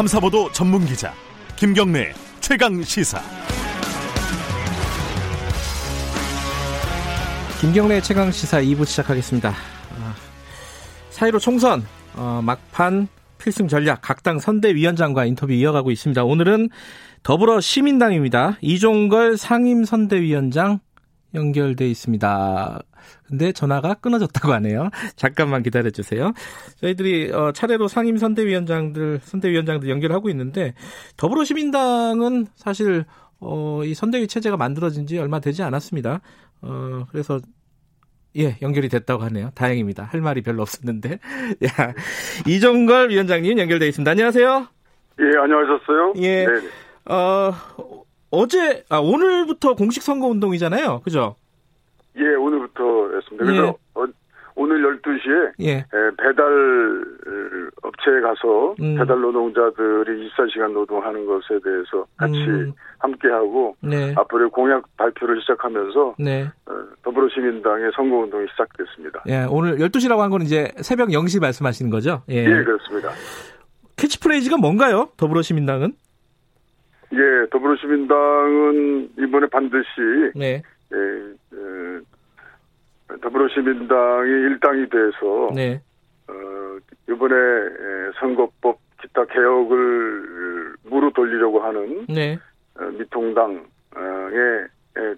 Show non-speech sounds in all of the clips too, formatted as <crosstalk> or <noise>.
탐사보도 전문 기자 김경래 최강 시사. 김경래 최강 시사 2부 시작하겠습니다. 아, 사이로 총선 어, 막판 필승 전략 각 당 선대위원장과 인터뷰 이어가고 있습니다. 오늘은 더불어 시민당입니다. 이종걸 상임 선대위원장 연결돼 있습니다. 근데 전화가 끊어졌다고 하네요. <laughs> 잠깐만 기다려 주세요. 저희들이 어, 차례로 상임 선대위원장들 선대위원장들 연결하고 있는데 더불어시민당은 사실 어, 이 선대위 체제가 만들어진 지 얼마 되지 않았습니다. 어, 그래서 예, 연결이 됐다고 하네요. 다행입니다. 할 말이 별로 없었는데. <laughs> 야, 이종걸 위원장님 연결돼 있습니다. 안녕하세요. 예, 안녕하셨어요? 예. 네네. 어, 어제, 아, 오늘부터 공식 선거 운동이잖아요. 그죠? 예, 오늘 그래서 예. 어, 오늘 12시에 예. 배달 업체에 가서 음. 배달 노동자들이 24시간 노동하는 것에 대해서 같이 음. 함께하고 네. 앞으로 공약 발표를 시작하면서 네. 어, 더불어시민당의 선거운동이 시작됐습니다. 예, 오늘 12시라고 한 건 이제 새벽 0시 말씀하시는 거죠? 예, 예 그렇습니다. 캐치프레이즈가 뭔가요? 더불어시민당은? 예, 더불어시민당은 이번에 반드시 네. 예, 예, 더불어시민당이 일당이 돼서 네. 어, 이번에 선거법 기타 개혁을 무로 돌리려고 하는 네. 어, 미통당에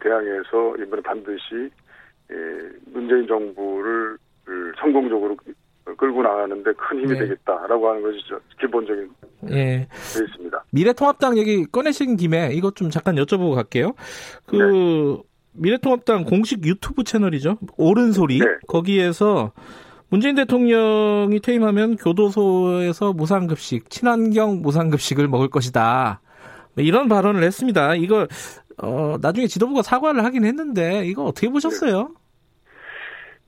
대항해서 이번에 반드시 예, 문재인 정부를 성공적으로 끌고 나가는데 큰 힘이 네. 되겠다라고 하는 것이 기본적인 예. 돼 있습니다. 미래통합당 얘기 꺼내신 김에 이것 좀 잠깐 여쭤보고 갈게요. 그 네. 미래통합당 공식 유튜브 채널이죠. 옳은 소리 네. 거기에서 문재인 대통령이 퇴임하면 교도소에서 무상급식, 친환경 무상급식을 먹을 것이다. 뭐 이런 발언을 했습니다. 이거 어, 나중에 지도부가 사과를 하긴 했는데 이거 어떻게 보셨어요?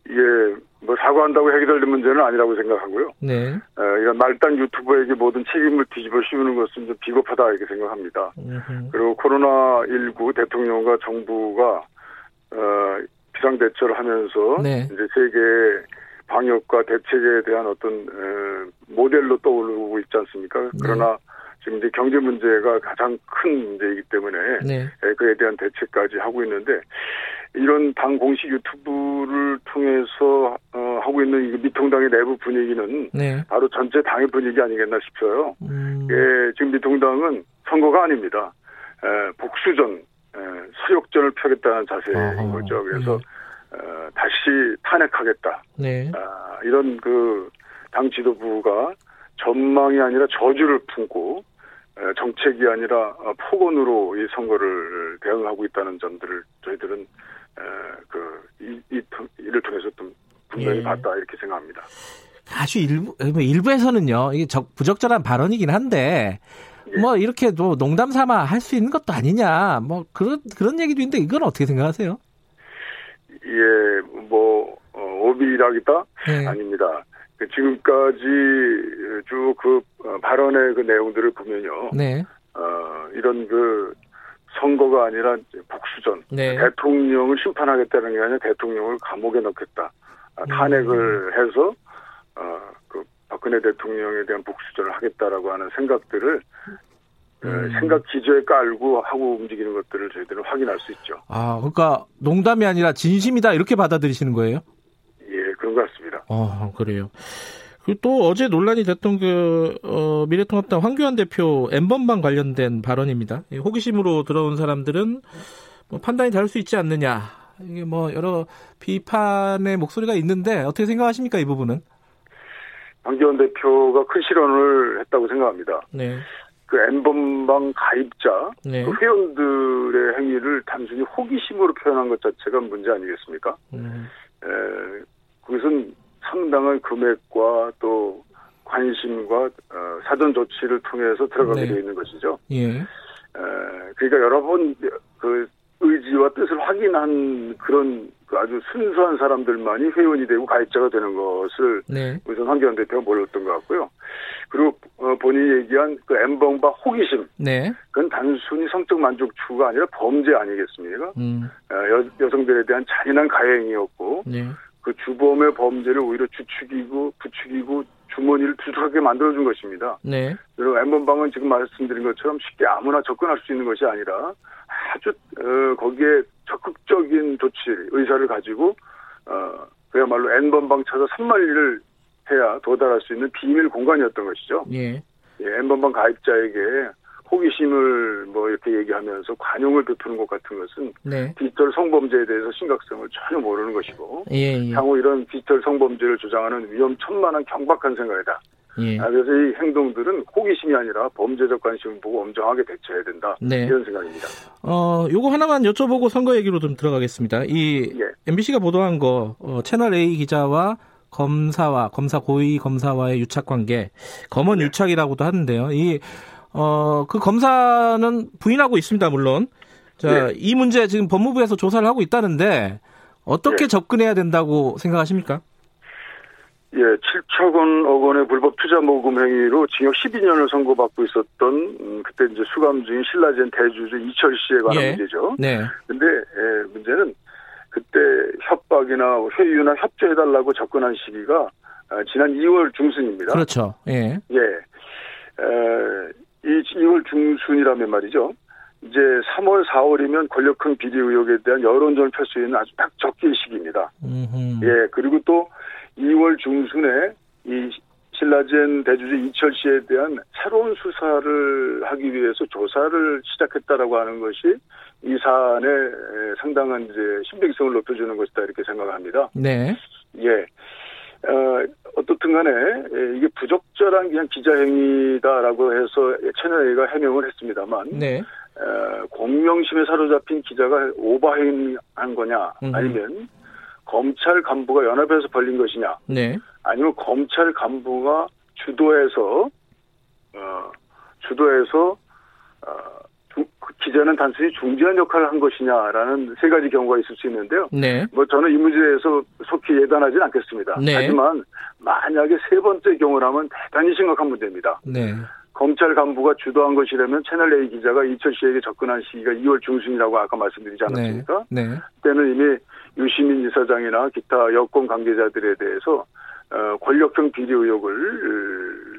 네. 예, 뭐 사과한다고 해결될 문제는 아니라고 생각하고요. 네. 어, 이런 말단 유튜버에게 모든 책임을 뒤집어 씌우는 것은 좀 비겁하다 이렇게 생각합니다. 음흠. 그리고 코로나 19 대통령과 정부가 어, 비상 대처를 하면서 네. 이제 세계 방역과 대책에 대한 어떤 에, 모델로 떠오르고 있지 않습니까? 네. 그러나 지금 이제 경제 문제가 가장 큰 문제이기 때문에 네. 에, 그에 대한 대책까지 하고 있는데 이런 당 공식 유튜브를 통해서 어, 하고 있는 이 미통당의 내부 분위기는 네. 바로 전체 당의 분위기 아니겠나 싶어요. 음. 예, 지금 미통당은 선거가 아닙니다. 에, 복수전 수욕전을 펴겠다는 자세인 어허, 거죠. 그래서 네. 어, 다시 탄핵하겠다. 네. 아, 이런 그 당 지도부가 전망이 아니라 저주를 품고 에, 정책이 아니라 어, 폭언으로 이 선거를 대응하고 있다는 점들을 저희들은 에, 그 이, 이, 이를 통해서 좀 분명히 예. 봤다 이렇게 생각합니다. 아주 일부 뭐 일부에서는요 이게 적, 부적절한 발언이긴 한데 예. 뭐 이렇게 뭐 농담 삼아 할 수 있는 것도 아니냐 뭐 그런 그런 얘기도 있는데 이건 어떻게 생각하세요? 예, 뭐 어, 오비라기다 네. 아닙니다. 그 지금까지 쭉 그 발언의 그 내용들을 보면요. 네. 어, 이런 그 선거가 아니라 복수전. 네. 대통령을 심판하겠다는 게 아니라 대통령을 감옥에 넣겠다. 아, 음. 탄핵을 해서, 어, 그 박근혜 대통령에 대한 복수전을 하겠다라고 하는 생각들을 어, 음. 생각 기조에 깔고 하고 움직이는 것들을 저희들은 확인할 수 있죠. 아 그러니까 농담이 아니라 진심이다 이렇게 받아들이시는 거예요? 예, 그런 것 같습니다. 어 그래요. 그리고 또 어제 논란이 됐던 그 어, 미래통합당 황교안 대표 엠번방 관련된 발언입니다. 이 호기심으로 들어온 사람들은 뭐 판단이 다를 수 있지 않느냐. 이게 뭐 여러 비판의 목소리가 있는데 어떻게 생각하십니까 이 부분은? 황교안 대표가 큰 실언을 했다고 생각합니다. 네. 그 N번방 가입자, 네. 그 회원들의 행위를 단순히 호기심으로 표현한 것 자체가 문제 아니겠습니까? 음, 에, 그것은 상당한 금액과 또 관심과 어, 사전 조치를 통해서 들어가게 네. 되어 있는 것이죠. 예. 에, 그러니까 여러 번 그 의지와 뜻을 확인한 그런 그 아주 순수한 사람들만이 회원이 되고 가입자가 되는 것을 네. 우선 황교안 대표가 몰랐던 것 같고요. 그리고 어, 본인이 얘기한 그 엠번바 호기심, 네. 그건 단순히 성적 만족 추구가 아니라 범죄 아니겠습니까? 음. 어, 여, 여성들에 대한 잔인한 가해행위였고 네. 그 주범의 범죄를 오히려 주축이고 부추기고 주머니를 두둑하게 만들어준 것입니다. 네. 그리고 엠번방은 지금 말씀드린 것처럼 쉽게 아무나 접근할 수 있는 것이 아니라 아주 어, 거기에 적극적인 조치 의사를 가지고 어, 그야말로 N번방 찾아 산만리를 해야 도달할 수 있는 비밀 공간이었던 것이죠. 예. 예, N번방 가입자에게 호기심을 뭐 이렇게 얘기하면서 관용을 베푸는 것 같은 것은 네. 디지털 성범죄에 대해서 심각성을 전혀 모르는 것이고 예, 예. 향후 이런 디지털 성범죄를 주장하는 위험천만한 경박한 생각이다. 예. 아, 그래서 이 행동들은 호기심이 아니라 범죄적 관심을 보고 엄정하게 대처해야 된다. 네. 이런 생각입니다. 어, 요거 하나만 여쭤보고 선거 얘기로 좀 들어가겠습니다. 이 예. MBC가 보도한 거 어, 채널 A 기자와 검사와 검사 고위 검사와의 유착 관계 검언 네. 유착이라고도 하는데요. 이 어, 그 검사는 부인하고 있습니다, 물론. 자, 네. 이 문제 지금 법무부에서 조사를 하고 있다는데 어떻게 네. 접근해야 된다고 생각하십니까? 예, 7천억 원의 불법 투자 모금 행위로 징역 12년을 선고받고 있었던 음, 그때 이제 수감 중인 신라젠 대주주 이철 씨에 관한 예. 문제죠. 네. 근데 예, 문제는 그때 협박이나 회유나 협조해달라고 접근한 시기가 아, 지난 2월 중순입니다. 그렇죠. 예. 예. 에, 이 2월 중순이라면 말이죠. 이제 3월, 4월이면 권력형 비리 의혹에 대한 여론전을 펼 수 있는 아주 딱 적기의 시기입니다. 음흠. 예, 그리고 또 2월 중순에 이 신라젠 대주주 이철 씨에 대한 새로운 수사를 하기 위해서 조사를 시작했다라고 하는 것이 이 사안의 에, 상당한 이제 신빙성을 높여주는 것이다 이렇게 생각합니다. 네. 예. 어, 어떻든 간에, 예, 이게 부적절한 그냥 기자행위다라고 해서 채널A가 해명을 했습니다만, 네. 어, 공명심에 사로잡힌 기자가 오버행한 거냐, 음. 아니면 검찰 간부가 연합해서 벌린 것이냐, 네. 아니면 검찰 간부가 주도해서, 어, 주도해서, 어, 기자는 단순히 중재한 역할을 한 것이냐라는 세 가지 경우가 있을 수 있는데요. 네. 뭐 저는 이 문제에 대해서 속히 예단하지는 않겠습니다. 네. 하지만 만약에 세 번째 경우라면 대단히 심각한 문제입니다. 네. 검찰 간부가 주도한 것이라면 채널 A 기자가 이철 씨에게 접근한 시기가 2월 중순이라고 아까 말씀드리지 네. 않았습니까? 네. 그때는 이미 유시민 이사장이나 기타 여권 관계자들에 대해서 어, 권력형 비리 의혹을 을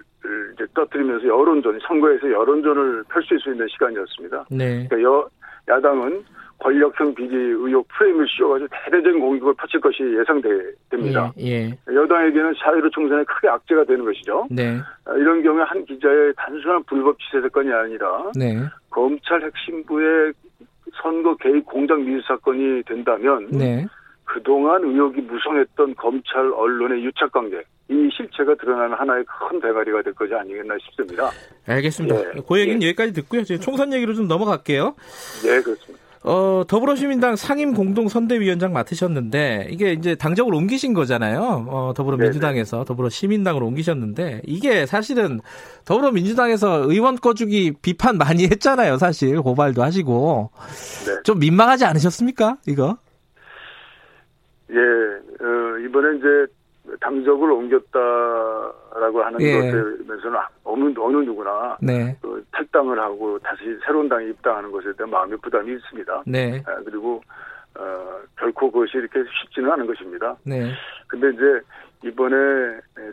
이제 떠뜨리면서 여론전 선거에서 여론전을 펼칠 수 있는 시간이었습니다. 네. 그러니까 여, 야당은 권력형 비리 의혹 프레임을 씌워가지고 대대적인 공격을 펼칠 것이 예상됩니다. 예. 예. 여당에게는 사회로 총선에 크게 악재가 되는 것이죠. 네. 아, 이런 경우에 한 기자의 단순한 불법 취재 사건이 아니라 네. 검찰 핵심부의 선거 개입 공작 미수 사건이 된다면 네. 그동안 의혹이 무성했던 검찰 언론의 유착 관계 이 실체가 드러나는 하나의 큰 대가리가 될 것이 아니겠나 싶습니다. 알겠습니다. 예. 그 얘기는 여기까지 듣고요. 이제 총선 얘기로 좀 넘어갈게요. 네, 그렇습니다. 어, 더불어시민당 상임 공동 선대위원장 맡으셨는데 이게 이제 당적을 옮기신 거잖아요. 어, 더불어민주당에서 더불어시민당으로 옮기셨는데 이게 사실은 더불어민주당에서 의원 꺼주기 비판 많이 했잖아요. 사실 고발도 하시고 네. 좀 민망하지 않으셨습니까? 이거? 예, 어, 이번에 이제 당적을 옮겼다라고 하는 예. 것에서는 어느, 어느 누구나 네, 그 탈당을 하고 다시 새로운 당에 입당하는 것에 대한 마음의 부담이 있습니다. 네, 아, 그리고 어, 결코 그것이 이렇게 쉽지는 않은 것입니다. 네, 근데 이제 이번에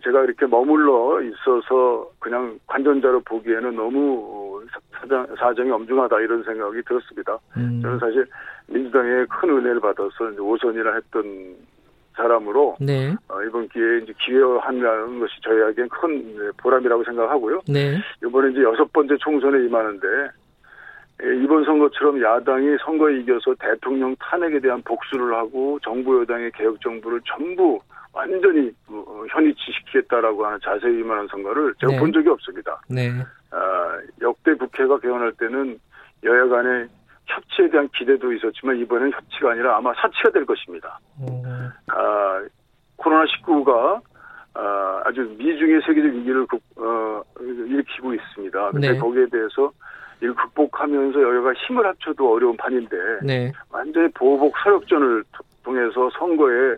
제가 이렇게 머물러 있어서 그냥 관전자로 보기에는 너무 사정, 사정이 엄중하다 이런 생각이 들었습니다. 음, 저는 사실 민주당에 큰 은혜를 받아서 이제 오선이라 했던 사람으로 네, 어, 이번 기회에 이제 기여한다는 것이 저희에겐 큰 보람이라고 생각하고요. 네, 이번에 이제 여섯 번째 총선에 임하는데 예, 이번 선거처럼 야당이 선거에 이겨서 대통령 탄핵에 대한 복수를 하고 정부 여당의 개혁 정부를 전부 완전히 어, 현위치시키겠다라고 하는 자세히 임하는 선거를 제가 네. 본 적이 없습니다. 네, 아, 역대 국회가 개헌할 때는 여야 간의 협치에 대한 기대도 있었지만 이번엔 협치가 아니라 아마 사치가 될 것입니다. 어, 아, 코로나19가 아, 아주 미중의 세계적 위기를 극, 어, 일으키고 있습니다. 근데 네. 거기에 대해서 이를 극복하면서 여야가 힘을 합쳐도 어려운 판인데 네, 완전히 보복 토- 통해서 선거에 에,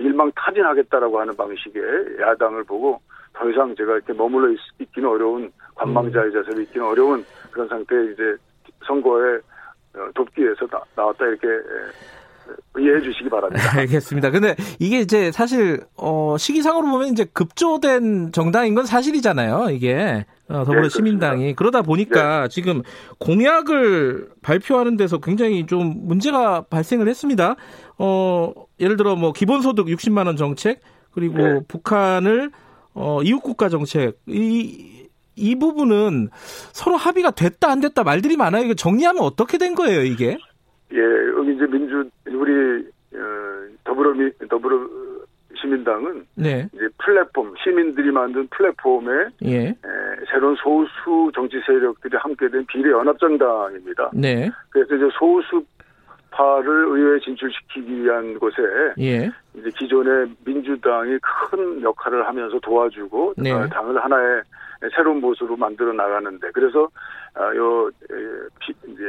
일망 타진하겠다라고 하는 방식의 야당을 보고 더 이상 제가 이렇게 머물러 있, 있기는 어려운 관망자의 자세로 있기는 어려운 그런 상태에 이제 선거에 어, 돕기 위해서 나, 나왔다 이렇게 에, 이해해 주시기 바랍니다. <laughs> 알겠습니다. 근데 이게 이제 사실 어 시기상으로 보면 이제 급조된 정당인 건 사실이잖아요. 이게 어, 더불어시민당이 네, 그러다 보니까 네. 지금 공약을 발표하는 데서 굉장히 좀 문제가 발생을 했습니다. 어 예를 들어 뭐 기본소득 60만 원 정책 그리고 네. 북한을 어 이웃 국가 정책 이 이 부분은 서로 합의가 됐다 안 됐다 말들이 많아요. 이거 정리하면 어떻게 된 거예요, 이게? 예, 여기 이제 민주 우리 어, 더불어 미, 더불어 시민당은 네. 이제 플랫폼 시민들이 만든 플랫폼에 예. 에, 새로운 소수 정치 세력들이 함께된 비례 연합정당입니다. 네. 그래서 이제 소수 파를 의회에 진출시키기 위한 곳에 예. 이제 기존의 민주당이 큰 역할을 하면서 도와주고 네. 어, 당을 하나의 새로운 모습으로 만들어 나가는데 그래서 어, 요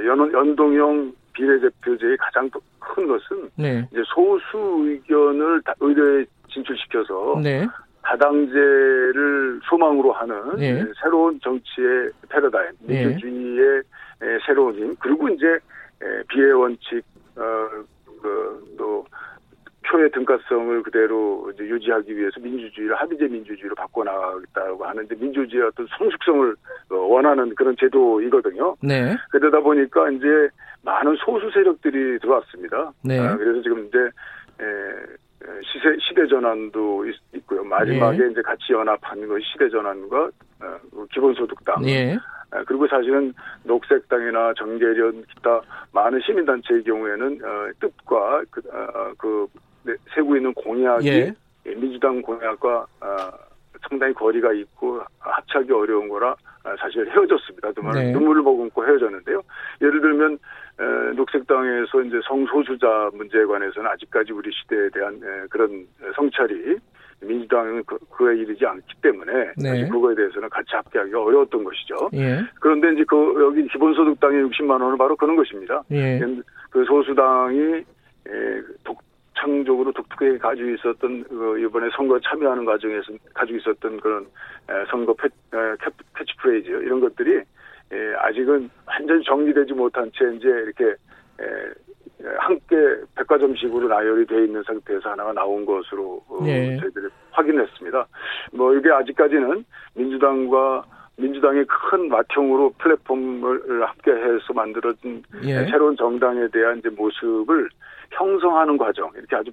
연, 연동형 비례대표제의 가장 큰 것은 네. 이제 소수 의견을 의뢰에 진출시켜서 네. 다당제를 소망으로 하는 네. 새로운 정치의 패러다임, 네. 민주주의의 새로운 힘, 그리고 이제 비례 원칙, 표의 등가성을 그대로 유지하기 위해서 민주주의를 합의제 민주주의로 바꿔나가겠다고 하는데 민주주의의 어떤 성숙성을 어, 원하는 그런 제도이거든요. 네. 그러다 보니까 이제 많은 소수 세력들이 들어왔습니다. 네. 아, 그래서 지금 이제 에, 시세 시대 전환도 있, 고요 마지막에 네. 이제 같이 연합한 것이 시대 전환과 어, 그 기본소득당. 네. 아, 그리고 사실은 녹색당이나 정계련 기타 많은 시민단체의 경우에는 어, 뜻과 그, 어, 그 네, 세고 있는 공약이 예. 민주당 공약과 어, 상당히 거리가 있고 합치하기 어려운 거라 아, 사실 헤어졌습니다. 정말 네. 눈물을 머금고 헤어졌는데요. 예를 들면 에, 녹색당에서 이제 성소수자 문제에 관해서는 아직까지 우리 시대에 대한 에, 그런 성찰이 민주당은 그, 그에 이르지 않기 때문에 네. 그거에 대해서는 같이 합의하기가 어려웠던 것이죠. 예. 그런데 이제 그 여기 기본소득당의 60만 원은 바로 그런 것입니다. 예. 그 소수당이 에, 독, 창적으로 독특하게 가지고 있었던 그 이번에 선거 참여하는 과정에서 가지고 있었던 그런 선거 패, 캐치프레이즈 이런 것들이 아직은 완전히 정리되지 못한 채 이제 이렇게 함께 백화점식으로 나열이 돼 있는 상태에서 하나가 나온 것으로 네. 저희들이 확인했습니다. 뭐 이게 아직까지는 민주당과 민주당의 큰 맏형으로 플랫폼을 함께해서 만들어진 예. 새로운 정당에 대한 이제 모습을 형성하는 과정 이렇게 아주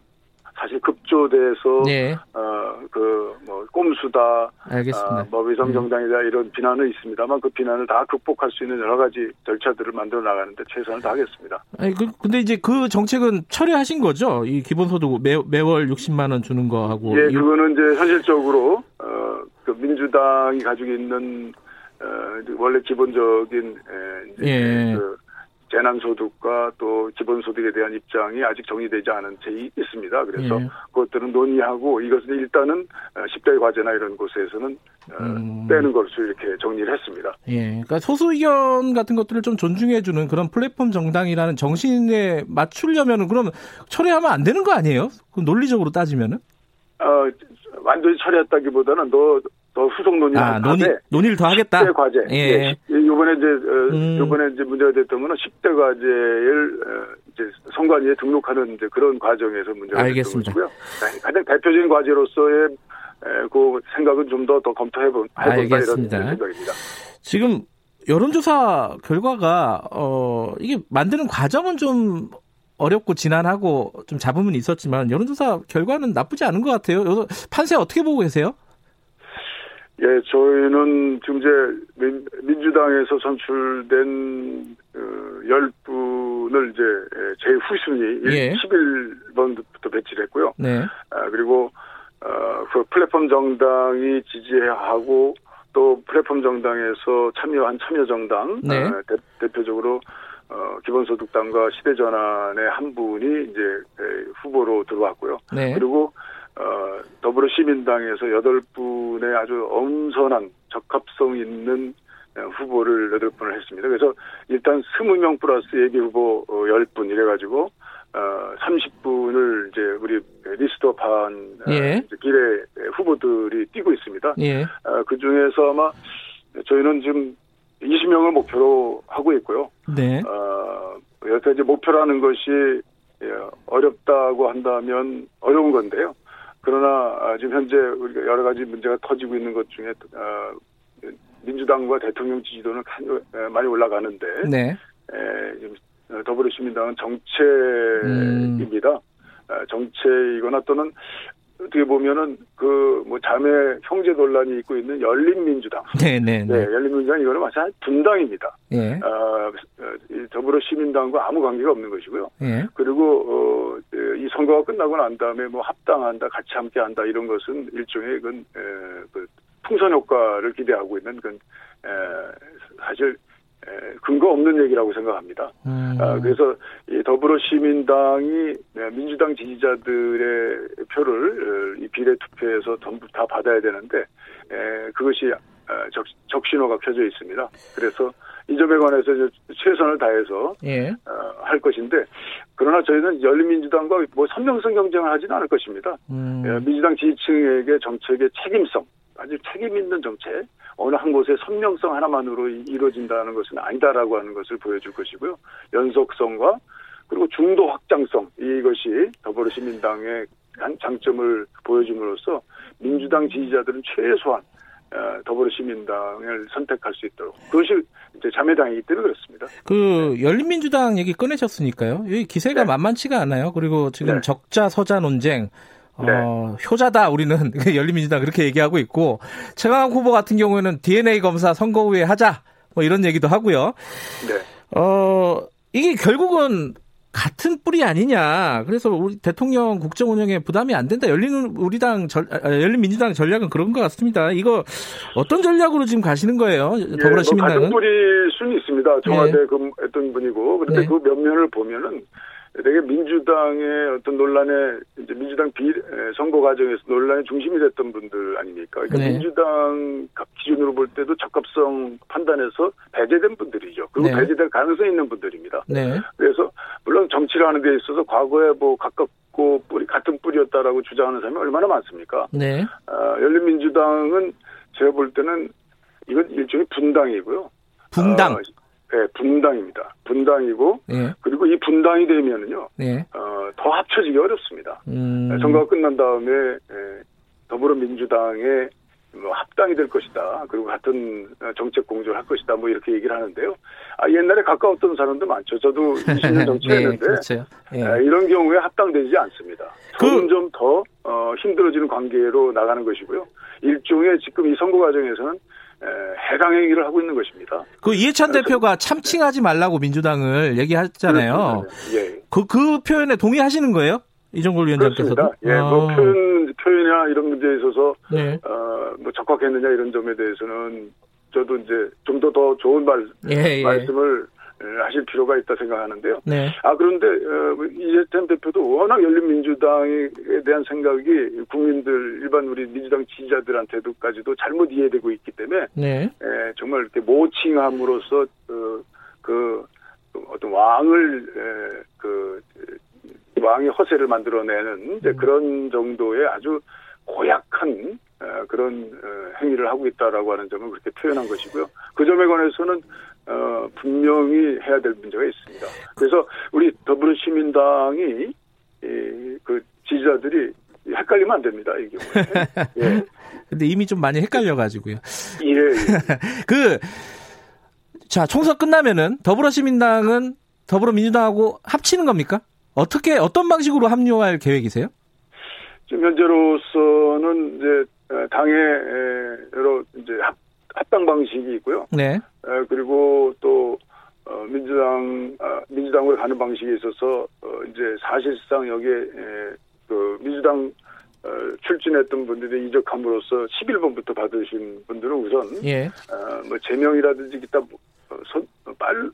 사실 급조돼서 네. 어그 뭐 꼼수다, 알겠습니다. 어, 뭐 위성 정당이다 네. 이런 비난은 있습니다만 그 비난을 다 극복할 수 있는 여러 가지 절차들을 만들어 나가는데 최선을 다하겠습니다. 아니 그 근데 이제 그 정책은 처리하신 거죠? 이 기본소득 매, 매월 60만 원 주는 거 하고. 예, 그거는 이제 현실적으로 어그 민주당이 가지고 있는 어 원래 기본적인 에, 예. 그 재난소득과 또 기본소득에 대한 입장이 아직 정리되지 않은 채 있습니다. 그래서 예. 그것들은 논의하고 이것은 일단은 10대 어, 과제나 이런 곳에서는 어, 음. 빼는 것으로 이렇게 정리를 했습니다. 예. 그러니까 소수 의견 같은 것들을 좀 존중해주는 그런 플랫폼 정당이라는 정신에 맞추려면은 그럼 처리하면 안 되는 거 아니에요? 그 논리적으로 따지면은? 어, 완전히 처리했다기보다는 너, 더 후속 논의 아, 논의 논의를 더 하겠다. 10대 과제. 예. 예. 이번에 이제 어, 음. 이번에 이제 문제가 됐던 거는 10대 과제를 어, 이제 선관위에 등록하는 이제 그런 과정에서 문제가 알겠습니다. 됐던 거고요. 네, 가장 대표적인 과제로서의 그 생각은 좀 더 더 검토해 본 해본다 이런 생각입니다. 지금 여론조사 결과가 어 이게 만드는 과정은 좀 어렵고 지난하고 좀 잡음은 있었지만 여론조사 결과는 나쁘지 않은 것 같아요. 판세 어떻게 보고 계세요? 예, 저희는 지금 이제 민주당에서 선출된 어, 10분을 이제 제 후순위 예. 11번부터 배치를 했고요. 네. 아, 그리고 어, 그 플랫폼 정당이 지지하고 또 플랫폼 정당에서 참여한 참여정당 네. 어, 대, 표적으로 어, 기본소득당과 시대전환의 한 분이 이제 후보로 들어왔고요. 네. 그리고 어, 더불어시민당에서 여덟 분의 아주 엄선한 적합성 있는 어, 후보를 여덟 분을 했습니다. 그래서 일단 스무 명 플러스 예비 후보 어, 열분 이래가지고 어, 30분을 이제 우리 리스트업한 어, 예. 비례 후보들이 뛰고 있습니다. 예. 어, 그 중에서 아마 저희는 지금 20명을 목표로 하고 있고요. 네. 어, 여기서 이제 목표라는 것이 예, 어렵다고 한다면 어려운 건데요. 그러나 아, 지금 현재 우리가 여러 가지 문제가 터지고 있는 것 중에 어, 민주당과 대통령 지지도는 많이 올라가는데 네. 에, 지금 더불어시민당은 정체입니다. 음. 정체이거나 또는 어떻게 보면은 그 뭐 자매 형제 논란이 있고 있는 열린민주당. 네네. 네, 네, 열린민주당 이거는 마찬 가지 분당입니다. 예. 어, 더불어 시민당과 아무 관계가 없는 것이고요. 예. 그리고 어, 이 선거가 끝나고 난 다음에 뭐 합당한다, 같이 함께한다 이런 것은 일종의 그건 에, 그 풍선 효과를 기대하고 있는 그 에, 사실 근거 없는 얘기라고 생각합니다. 음. 아, 그래서 이 더불어시민당이 네, 민주당 지지자들의 표를 이 비례 투표에서 전부 다 받아야 되는데 에, 그것이 아, 적, 적신호가 켜져 있습니다. 그래서 이 점에 관해서 최선을 다해서 예. 어, 할 것인데 그러나 저희는 열린민주당과 뭐 선명성 경쟁을 하지는 않을 것입니다. 음. 예, 민주당 지지층에게 정책의 책임성 아주 책임 있는 정책 어느 한 곳의 선명성 하나만으로 이루어진다는 것은 아니다라고 하는 것을 보여줄 것이고요. 연속성과 그리고 중도 확장성 이것이 더불어시민당의 장점을 보여줌으로써 민주당 지지자들은 최소한 어, 더불어시민당을 선택할 수 있도록 그것이 이제 자매당이기 때문에 그렇습니다. 그 열린민주당 얘기 꺼내셨으니까요. 이 기세가 네. 만만치가 않아요. 그리고 지금 네. 적자 서자 논쟁 어, 네. 효자다 우리는 <laughs> 열린민주당 그렇게 얘기하고 있고 최강욱 후보 같은 경우에는 DNA 검사 선거 후에 하자 뭐 이런 얘기도 하고요. 네. 어 이게 결국은 같은 뿌리 아니냐. 그래서 우리 대통령 국정 운영에 부담이 안 된다. 열린 우리당 전, 아, 열린 민주당 전략은 그런 것 같습니다. 이거 어떤 전략으로 지금 가시는 거예요? 예, 더불어시민당은? 예, 뭐 같은 뿌리일 수는 있습니다. 청와대 예. 근했던 분이고. 그런데 네. 그 면면을 보면은 되게 민주당의 어떤 논란에 이제 민주당 비 선거 과정에서 논란의 중심이 됐던 분들 아닙니까? 그러니까 네. 민주당 기준으로 볼 때도 적합성 판단해서 배제된 분들이죠. 그리고 네. 배제될 가능성이 있는 분들입니다. 네. 그래서 물론 정치를 하는 데 있어서 과거에 뭐 가깝고 뿌리 같은 뿌리였다라고 주장하는 사람이 얼마나 많습니까? 네. 어, 열린민주당은 제가 볼 때는 이건 일종의 분당이고요. 분당. 어, 네, 분당입니다. 분당이고 네. 그리고 이 분당이 되면은요, 네. 어, 더 합쳐지기 어렵습니다. 음. 네, 선거가 끝난 다음에 예, 더불어민주당의 뭐 합당이 될 것이다. 그리고 같은 정책 공조를 할 것이다. 뭐 이렇게 얘기를 하는데요. 아, 옛날에 가까웠던 사람도 많죠. 저도 <laughs> 20년 정치했는데 네, 그렇죠. 예. 아, 이런 경우에 합당되지 않습니다. 그 점점 더 어, 힘들어지는 관계로 나가는 것이고요. 일종의 지금 이 선거 과정에서는 해당 행위를 하고 있는 것입니다. 그 이해찬 대표가 참칭하지 말라고 민주당을 얘기했잖아요. 예. 그, 그 표현에 동의하시는 거예요? 이정골 위원장께서도? 예, 뭐 아. 표현, 표현이나 이런 문제에 있어서, 네. 어, 뭐 적합했느냐 이런 점에 대해서는 저도 이제 좀 더더 좋은 말, 예, 예. 말씀을 하실 필요가 있다 생각하는데요. 네. 아 그런데 어, 뭐 이재태 대표도 워낙 열린민주당에 대한 생각이 국민들 일반 우리 민주당 지지자들한테도까지도 잘못 이해되고 있기 때문에 네. 에, 정말 이렇게 모칭함으로써 어, 그 어떤 왕을 에, 그 왕의 허세를 만들어내는 이제 음. 그런 정도의 아주 고약한 그런 어, 행위를 하고 있다라고 하는 점을 그렇게 표현한 것이고요. 그 점에 관해서는 어, 분명히 해야 될 문제가 있습니다. 그래서 우리 더불어시민당이 이, 그 지지자들이 헷갈리면 안 됩니다. 이 경우에. <laughs> 예. 근데 이미 좀 많이 헷갈려가지고요. 예. 예. <laughs> 그, 자, 총선 끝나면은 더불어시민당은 더불어민주당하고 합치는 겁니까? 어떻게, 어떤 방식으로 합류할 계획이세요? 지금 현재로서는 이제 당의 여러 이제 합, 합당 방식이 있고요. 네. 그리고 또 어, 민주당 아, 민주당으로 가는 방식에 있어서 어, 이제 사실상 여기에 그 민주당 어, 출진했던 분들이 이적함으로써 11번부터 받으신 분들은 우선 예. 뭐 제명이라든지 기타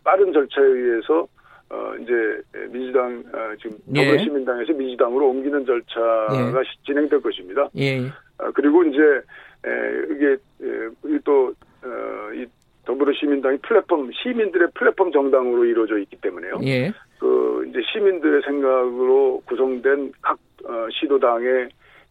빠른 절차에 의해서 어, 이제, 민주당, 어, 지금, 예. 더불어시민당에서 민주당으로 옮기는 절차가 예. 진행될 것입니다. 예. 어, 그리고 이제, 에, 이게, 에, 또, 더불어시민당이 플랫폼, 시민들의 플랫폼 정당으로 이루어져 있기 때문에요. 예. 그, 이제 시민들의 생각으로 구성된 각, 어, 시도당의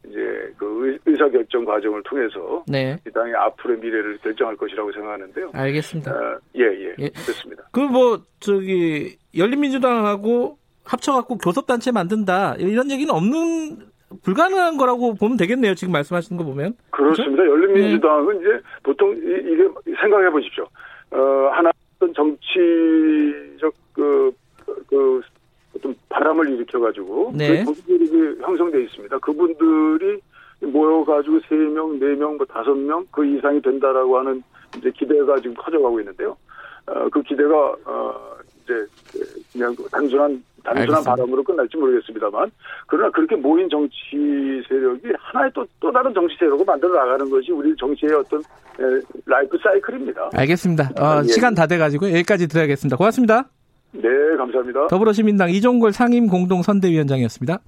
이제 그 의사 결정 과정을 통해서 네. 이 당의 앞으로의 미래를 결정할 것이라고 생각하는데요. 알겠습니다. 어, 예, 예, 예. 됐습니다. 그 뭐 저기 열린민주당하고 합쳐갖고 교섭단체 만든다 이런 얘기는 없는 불가능한 거라고 보면 되겠네요. 지금 말씀하시는 거 보면. 그렇습니다. 그렇죠? 열린민주당은 네. 이제 보통 이, 게 생각해 보십시오. 어, 하나 어떤 정치적 그, 그 어떤 바람을 일으켜 가지고 네. 그 조직이 형성돼 있습니다. 그분들이 모여 가지고 세 명, 네 명, 뭐 다섯 명 그 이상이 된다라고 하는 이제 기대가 지금 커져가고 있는데요. 어, 그 기대가 어, 이제 그냥 단순한 단순한 알겠습니다. 바람으로 끝날지 모르겠습니다만 그러나 그렇게 모인 정치 세력이 하나의 또, 또 다른 정치 세력을 만들어 나가는 것이 우리 정치의 어떤 에, 라이프 사이클입니다. 알겠습니다. 어, 예. 시간 다 돼가지고 여기까지 드려야겠습니다. 고맙습니다. 네, 감사합니다. 더불어시민당 이종걸 상임 공동 선대위원장이었습니다.